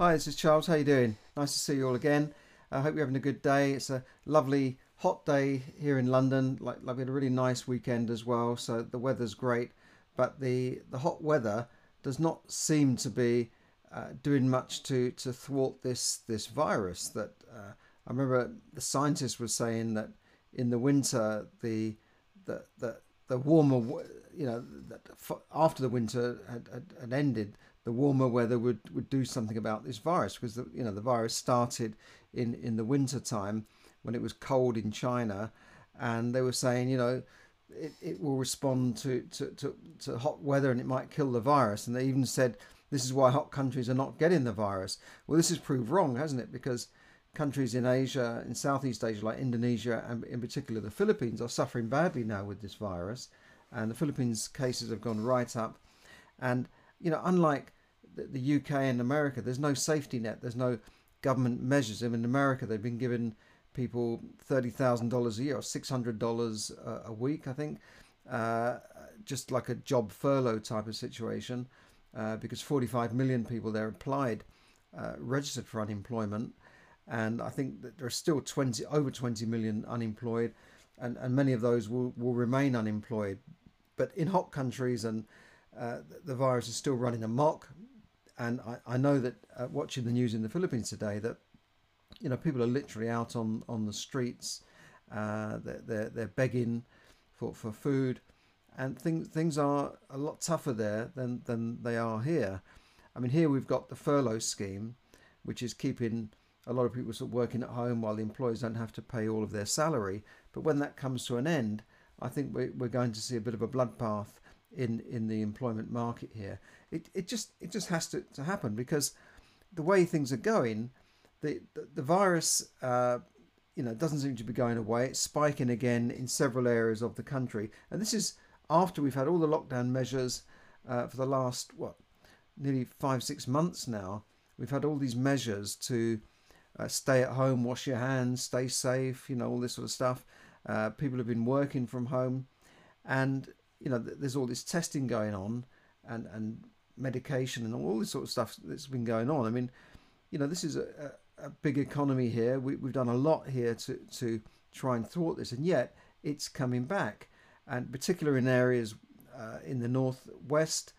Hi, this is Charles. How are you doing? Nice to see you all again. I hope you're having a good day. It's a lovely hot day here in London. Like, like we had a really nice weekend as well, so the weather's great. But the the hot weather does not seem to be uh, doing much to to thwart this this virus. That uh, I remember the scientists were saying that in the winter the the the, the warmer you know after the winter had, had, had ended the warmer weather would, would do something about this virus because the, you know the virus started in in the winter time when it was cold in China, and they were saying you know it, it will respond to, to, to, to hot weather and it might kill the virus, and they even said this is why hot countries are not getting the virus. Well, this has proved wrong, hasn't it? Because countries in Asia, in Southeast Asia, like Indonesia and in particular the Philippines, are suffering badly now with this virus, and the Philippines cases have gone right up, and you know, unlike the UK and America, there's no safety net. There's no government measures. I mean, in America, they've been giving people thirty thousand dollars a year or six hundred dollars a week, I think, uh, just like a job furlough type of situation, uh, because forty-five million people there applied, uh, registered for unemployment, and I think that there are still twenty over twenty million unemployed, and, and many of those will, will remain unemployed. But in hot countries and uh, the virus is still running amok. And I, I know that uh, watching the news in the Philippines today, that you know people are literally out on, on the streets. Uh, they're, they're, they're begging for, for food, and things things are a lot tougher there than than they are here. I mean, here we've got the furlough scheme, which is keeping a lot of people sort of working at home while the employers don't have to pay all of their salary. But when that comes to an end, I think we're, going to see a bit of a bloodbath in in the employment market here. It it just it just has to, to happen because the way things are going, the the, the virus. Uh, you know, doesn't seem to be going away. It's spiking again in several areas of the country, and this is after we've had all the lockdown measures uh, for the last what nearly five six months now. We've had all these measures to uh, stay at home, wash your hands, stay safe, you know, all this sort of stuff. Uh, people have been working from home, and you know, there's all this testing going on and, and medication and all this sort of stuff that's been going on. I mean, you know, this is a, a, big economy here. We, we've done a lot here to, to try and thwart this, and yet it's coming back, and particularly in areas uh, in the northwest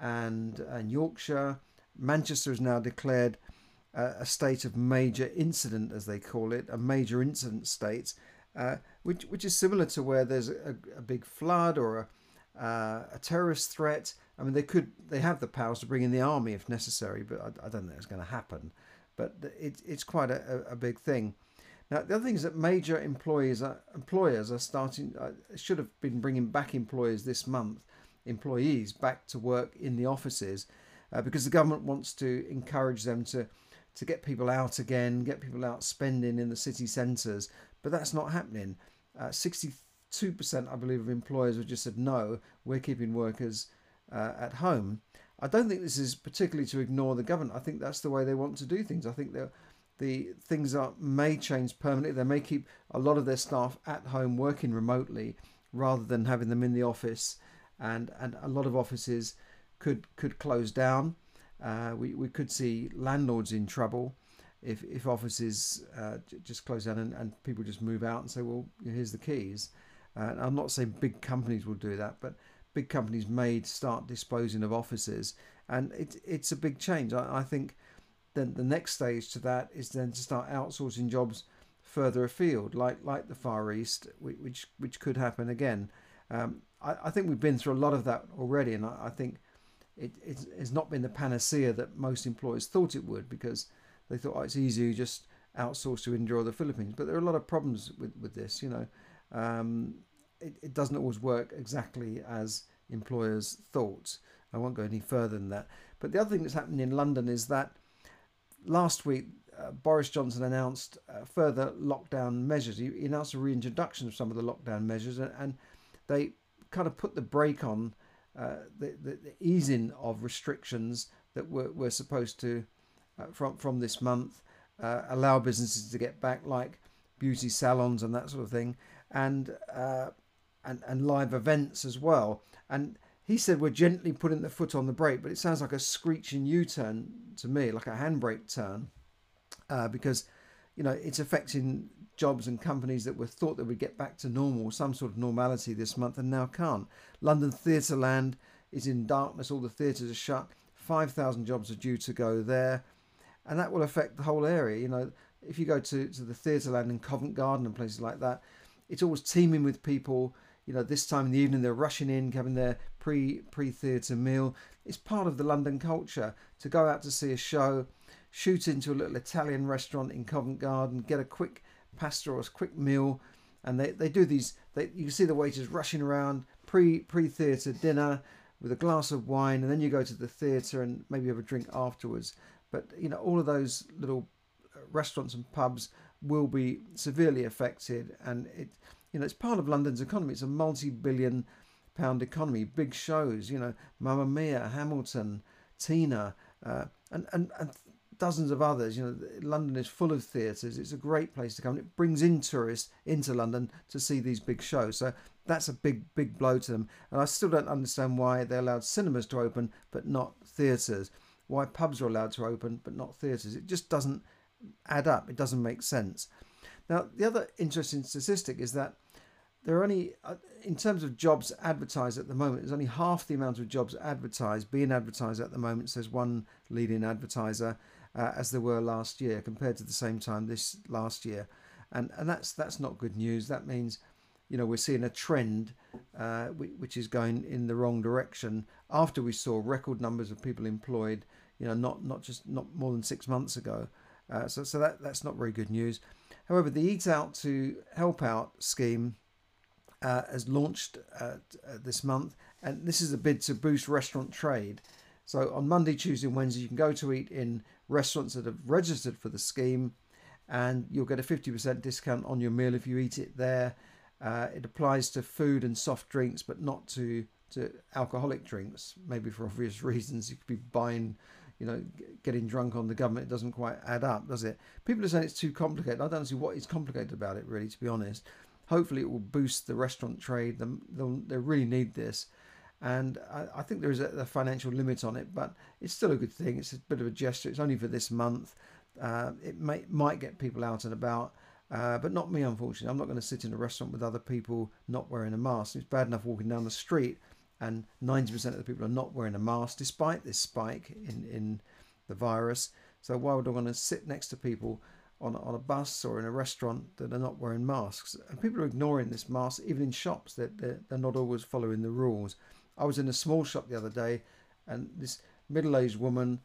and, and Yorkshire. Manchester has now declared a state of major incident, as they call it, a major incident state, uh, which which is similar to where there's a, a big flood or a, uh, a terrorist threat. I mean, they could they have the powers to bring in the army if necessary, but I, I don't think it's going to happen. But it, it's quite a, a big thing. Now, the other thing is that major employees are, employers are starting uh, should have been bringing back employers this month, employees back to work in the offices, uh, because the government wants to encourage them to to get people out again, get people out spending in the city centres. But that's not happening. Uh, 60 2%, I believe, of employers have just said, no, we're keeping workers uh, at home. I don't think this is particularly to ignore the government. I think that's the way they want to do things. I think the things are may change permanently. They may keep a lot of their staff at home working remotely rather than having them in the office. And, and a lot of offices could could close down. Uh, we, we could see landlords in trouble if, if offices uh, just close down and, and people just move out and say, well, here's the keys. Uh, I'm not saying big companies will do that, but big companies may start disposing of offices, and it, it's a big change. I, I think then the next stage to that is then to start outsourcing jobs further afield, like like the Far East, which which could happen again. Um, I, I, think we've been through a lot of that already, and I, I think it, it's, it's, not been the panacea that most employers thought it would because they thought oh, it's easy you just outsource to India or the Philippines. But there are a lot of problems with, with this, you know. Um, it, it doesn't always work exactly as employers thought. I won't go any further than that. But the other thing that's happened in London is that last week uh, Boris Johnson announced uh, further lockdown measures. He, he, announced a reintroduction of some of the lockdown measures, and, and they kind of put the brake on uh, the, the, the, easing of restrictions that were, were supposed to, uh, from, from this month, uh, allow businesses to get back, like beauty salons and that sort of thing. And uh, and, and live events as well. And he said we're gently putting the foot on the brake, but it sounds like a screeching U-turn to me like a handbrake turn uh, because you know it's affecting jobs and companies that were thought that would get back to normal, some sort of normality this month, and now can't. London Theatreland is in darkness; all the theatres are shut. Five thousand jobs are due to go there, and that will affect the whole area. You know, if you go to to the Theatreland in Covent Garden and places like that, it's always teeming with people. You know, this time in the evening they're rushing in, having their pre pre theatre meal. It's part of the London culture to go out to see a show, shoot into a little Italian restaurant in Covent Garden, get a quick pasta or a quick meal, and they, they do these. They you see the waiters rushing around pre pre theatre dinner with a glass of wine, and then you go to the theatre and maybe have a drink afterwards. But you know all of those little uh, restaurants and pubs will be severely affected, and it you know it's part of London's economy. It's a multi-billion pound economy. Big shows, you know, Mamma Mia, Hamilton, Tina, uh, and, and and dozens of others. You know, London is full of theatres. It's a great place to come. It brings in tourists into London to see these big shows. So that's a big, big blow to them. And I still don't understand why they allowed cinemas to open but not theatres. Why pubs are allowed to open but not theatres. It just doesn't add up. It doesn't make sense. Now, the other interesting statistic is that there are only, uh, in terms of jobs advertised at the moment, there's only half the amount of jobs advertised, being advertised at the moment, says one leading advertiser uh, as there were last year compared to the same time this last year, and and that's that's not good news. That means, you know, we're seeing a trend uh, which is going in the wrong direction. After we saw record numbers of people employed, you know, not not just not more than six months ago. Uh, so so that that's not very good news. However, the Eat Out to Help Out scheme uh, has launched uh, this month, and this is a bid to boost restaurant trade. So on Monday, Tuesday, Wednesday, you can go to eat in restaurants that have registered for the scheme, and you'll get a 50% discount on your meal if you eat it there. Uh, it applies to food and soft drinks, but not to to alcoholic drinks. Maybe for obvious reasons, you could be buying, you know, getting drunk on the government. It doesn't quite add up, does it? People are saying it's too complicated. I don't see what is complicated about it, really. To be honest, hopefully it will boost the restaurant trade. They'll, they really need this and I, I think there is a, a, financial limit on it, but it's still a good thing. It's a bit of a gesture. It's only for this month. Uh, it may, might get people out and about, uh, but not me, unfortunately. I'm not going to sit in a restaurant with other people not wearing a mask. It's bad enough walking down the street, and 90% of the people are not wearing a mask, despite this spike in, in the virus. So why would I want to sit next to people on, on a bus or in a restaurant that are not wearing masks? And people are ignoring this mask, even in shops. That they're, they're not always following the rules. I was in a small shop the other day, and this middle-aged woman,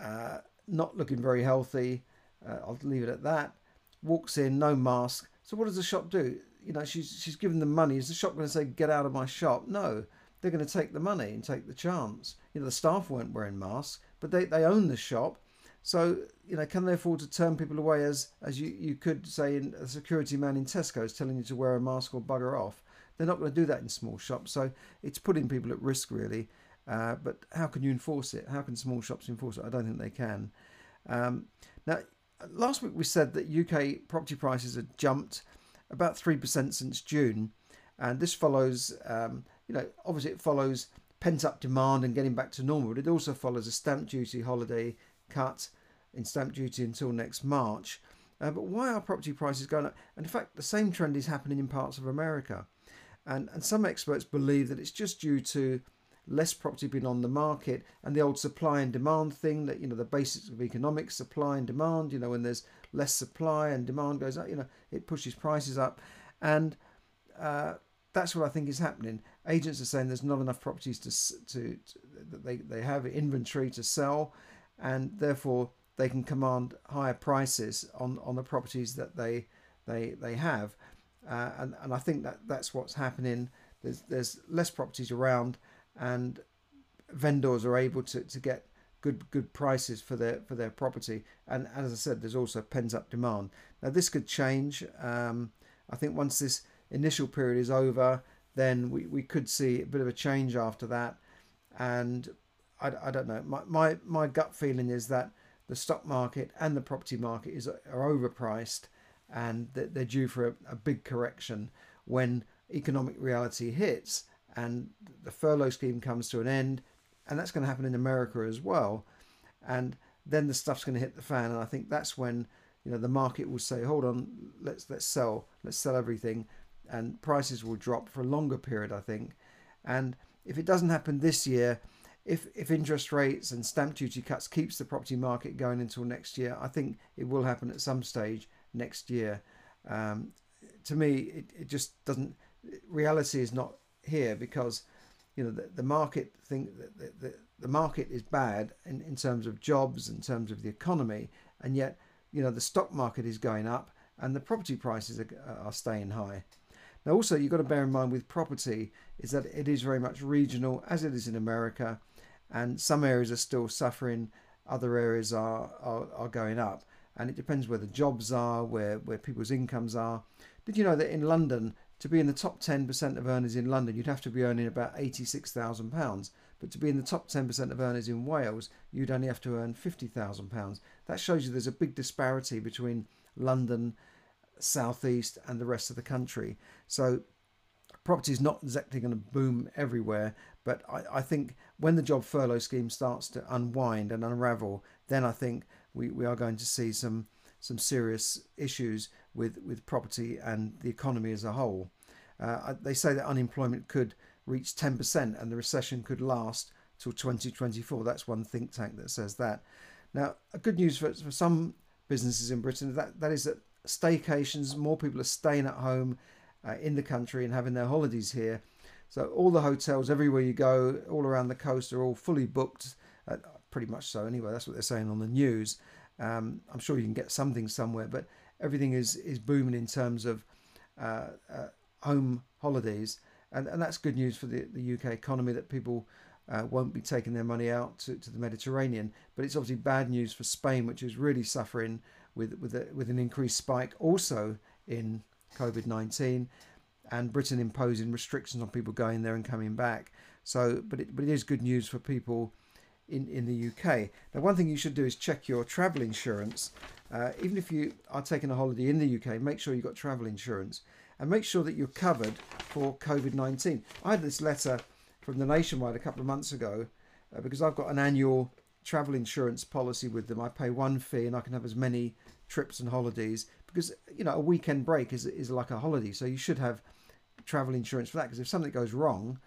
uh, not looking very healthy, uh, I'll leave it at that, walks in, no mask. So what does the shop do? You know, she's she's given them money. Is the shop going to say, "Get out of my shop"? No, they're going to take the money and take the chance. You know, the staff weren't wearing masks, but they, they own the shop. So, you know, can they afford to turn people away as as you, you could say in a security man in Tesco is telling you to wear a mask or bugger off? They're not going to do that in small shops, so it's putting people at risk really. Uh, but how can you enforce it? How can small shops enforce it? I don't think they can. Um, now, last week we said that UK property prices had jumped about three percent since June, and this follows, um, you know, obviously it follows pent up demand and getting back to normal, but it also follows a stamp duty holiday cut in stamp duty until next March. Uh, but why are property prices going up? And in fact, the same trend is happening in parts of America. And, and some experts believe that it's just due to less property being on the market and the old supply and demand thing that, you know, the basics of economics, supply and demand, you know, when there's less supply and demand goes up, you know, it pushes prices up. And uh, that's what I think is happening. Agents are saying there's not enough properties to, to, to that they, they have inventory to sell and therefore they can command higher prices on, on the properties that they, they, they have. Uh, and, and I think that that's what's happening. There's, there's less properties around, and vendors are able to, to get good good prices for their for their property. And, as I said, there's also pent up demand. Now this could change. Um, I think once this initial period is over, then we, we could see a bit of a change after that. And I, I don't know. My, my my gut feeling is that the stock market and the property market is are overpriced and they're due for a, a big correction when economic reality hits and the furlough scheme comes to an end, and that's going to happen in America as well. and then the stuff's going to hit the fan, and I think that's when you know the market will say, hold on, let's let's sell, let's sell everything, and prices will drop for a longer period, I think, and if it doesn't happen this year, if if interest rates and stamp duty cuts keeps the property market going until next year, I think it will happen at some stage next year. Um, to me, it, it just doesn't. Reality is not here because you know the, the market think the, the, the market is bad in, in terms of jobs in terms of the economy and yet you know the stock market is going up and the property prices are, are staying high now also you've got to bear in mind with property is that it is very much regional as it is in america and some areas are still suffering other areas are, are, are going up and it depends where the jobs are where where people's incomes are did you know that in london to be in the top 10% of earners in London, you'd have to be earning about £86,000. But to be in the top 10% of earners in Wales, you'd only have to earn £50,000. That shows you there's a big disparity between London, Southeast, and the rest of the country. So property is not exactly going to boom everywhere, but I, I, think when the job furlough scheme starts to unwind and unravel, then I think we, we are going to see some some serious issues with, with property and the economy as a whole. Uh, they say that unemployment could reach 10% and the recession could last till 2024. That's one think tank that says that. Now, good news for, for some businesses in Britain that, that is that staycations, more people are staying at home uh, in the country and having their holidays here. So all the hotels, everywhere you go, all around the coast, are all fully booked. Pretty much so, anyway. That's what they're saying on the news. Um, I'm sure you can get something somewhere, but everything is is booming in terms of uh, uh, home holidays, and and that's good news for the the UK economy that people. Uh, won't be taking their money out to, to the Mediterranean, but it's obviously bad news for Spain, which is really suffering with with a, with an increased spike also in COVID nineteen, and Britain imposing restrictions on people going there and coming back. So, but it but it is good news for people in, in the UK. Now, one thing you should do is check your travel insurance. Uh, even if you are taking a holiday in the UK, make sure you've got travel insurance and make sure that you're covered for COVID 19. I had this letter from the Nationwide a couple of months ago uh, because I've got an annual travel insurance policy with them. I pay one fee and I can have as many trips and holidays because, you know, a weekend break is, is like a holiday. So you should have travel insurance for that because if something goes wrong,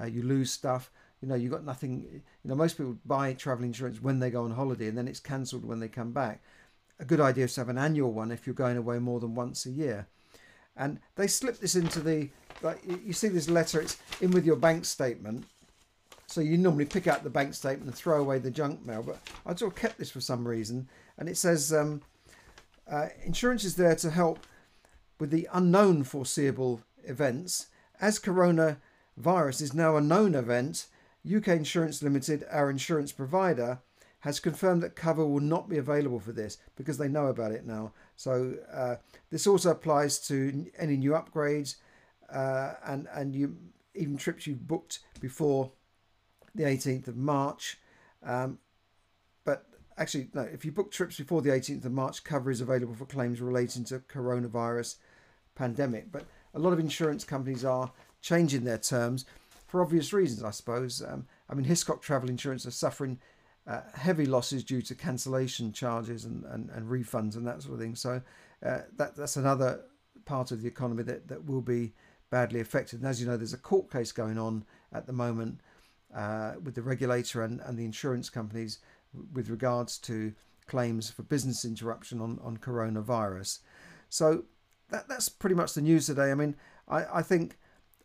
uh, you lose stuff you know you've got nothing you know most people buy travel insurance when they go on holiday and then it's cancelled when they come back. A good idea is to have an annual one if you're going away more than once a year. And they slip this into the like you see this letter it's in with your bank statement. So you normally pick out the bank statement and throw away the junk mail but i sort of kept this for some reason. And it says um, uh, insurance is there to help with the unknown foreseeable events. As coronavirus is now a known event UK Insurance Limited, our insurance provider, has confirmed that cover will not be available for this because they know about it now. So uh, this also applies to any new upgrades uh, and and you even trips you've booked before the 18th of March. Um, but actually, no, if you book trips before the 18th of March, cover is available for claims relating to coronavirus pandemic. But a lot of insurance companies are changing their terms for obvious reasons, I suppose. Um, I mean, Hiscox Travel Insurance are suffering uh, heavy losses due to cancellation charges and, and, and, refunds and that sort of thing. So uh, that that's another part of the economy that, that will be badly affected. And as you know, there's a court case going on at the moment uh, with the regulator and, and the insurance companies with regards to claims for business interruption on, on coronavirus. So that, that's pretty much the news today. I mean, I, I think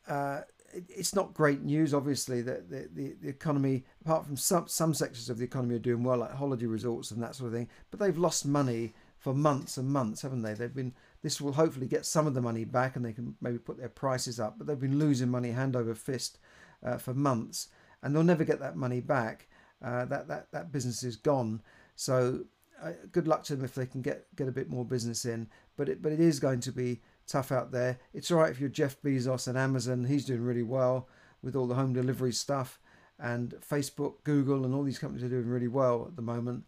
uh, it's not great news, obviously, that the, the, the, economy, apart from some, some sectors of the economy, are doing well, like holiday resorts and that sort of thing. But they've lost money for months and months, haven't they? They've been. This will hopefully get some of the money back, and they can maybe put their prices up. But they've been losing money hand over fist uh, for months, and they'll never get that money back. Uh, that that that business is gone. So uh, good luck to them if they can get get a bit more business in. But it but it is going to be tough out there. It's all right if you're Jeff Bezos and Amazon. He's doing really well with all the home delivery stuff. And Facebook, Google, and all these companies are doing really well at the moment.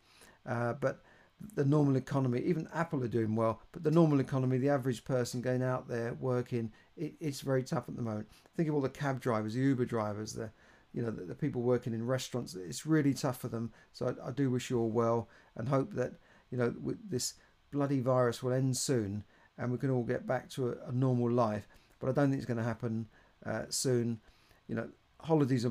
Uh, but the normal economy, even Apple are doing well. But the normal economy, the average person going out there working, it, it's very tough at the moment. Think of all the cab drivers, the Uber drivers, the you know the, the people working in restaurants. It's really tough for them. So I, I do wish you all well and hope that you know this bloody virus will end soon and we can all get back to a, a normal life. But I don't think it's going to happen uh, soon. You know, holidays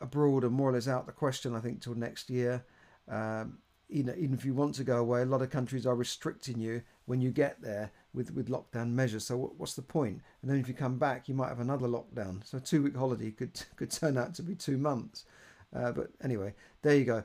abroad are more or less out the question. I think till next year. Um, you know, even if you want to go away, a lot of countries are restricting you when you get there with, with lockdown measures. So what, what's the point? And then if you come back, you might have another lockdown. So a two week holiday could could turn out to be two months. Uh, but anyway, there you go.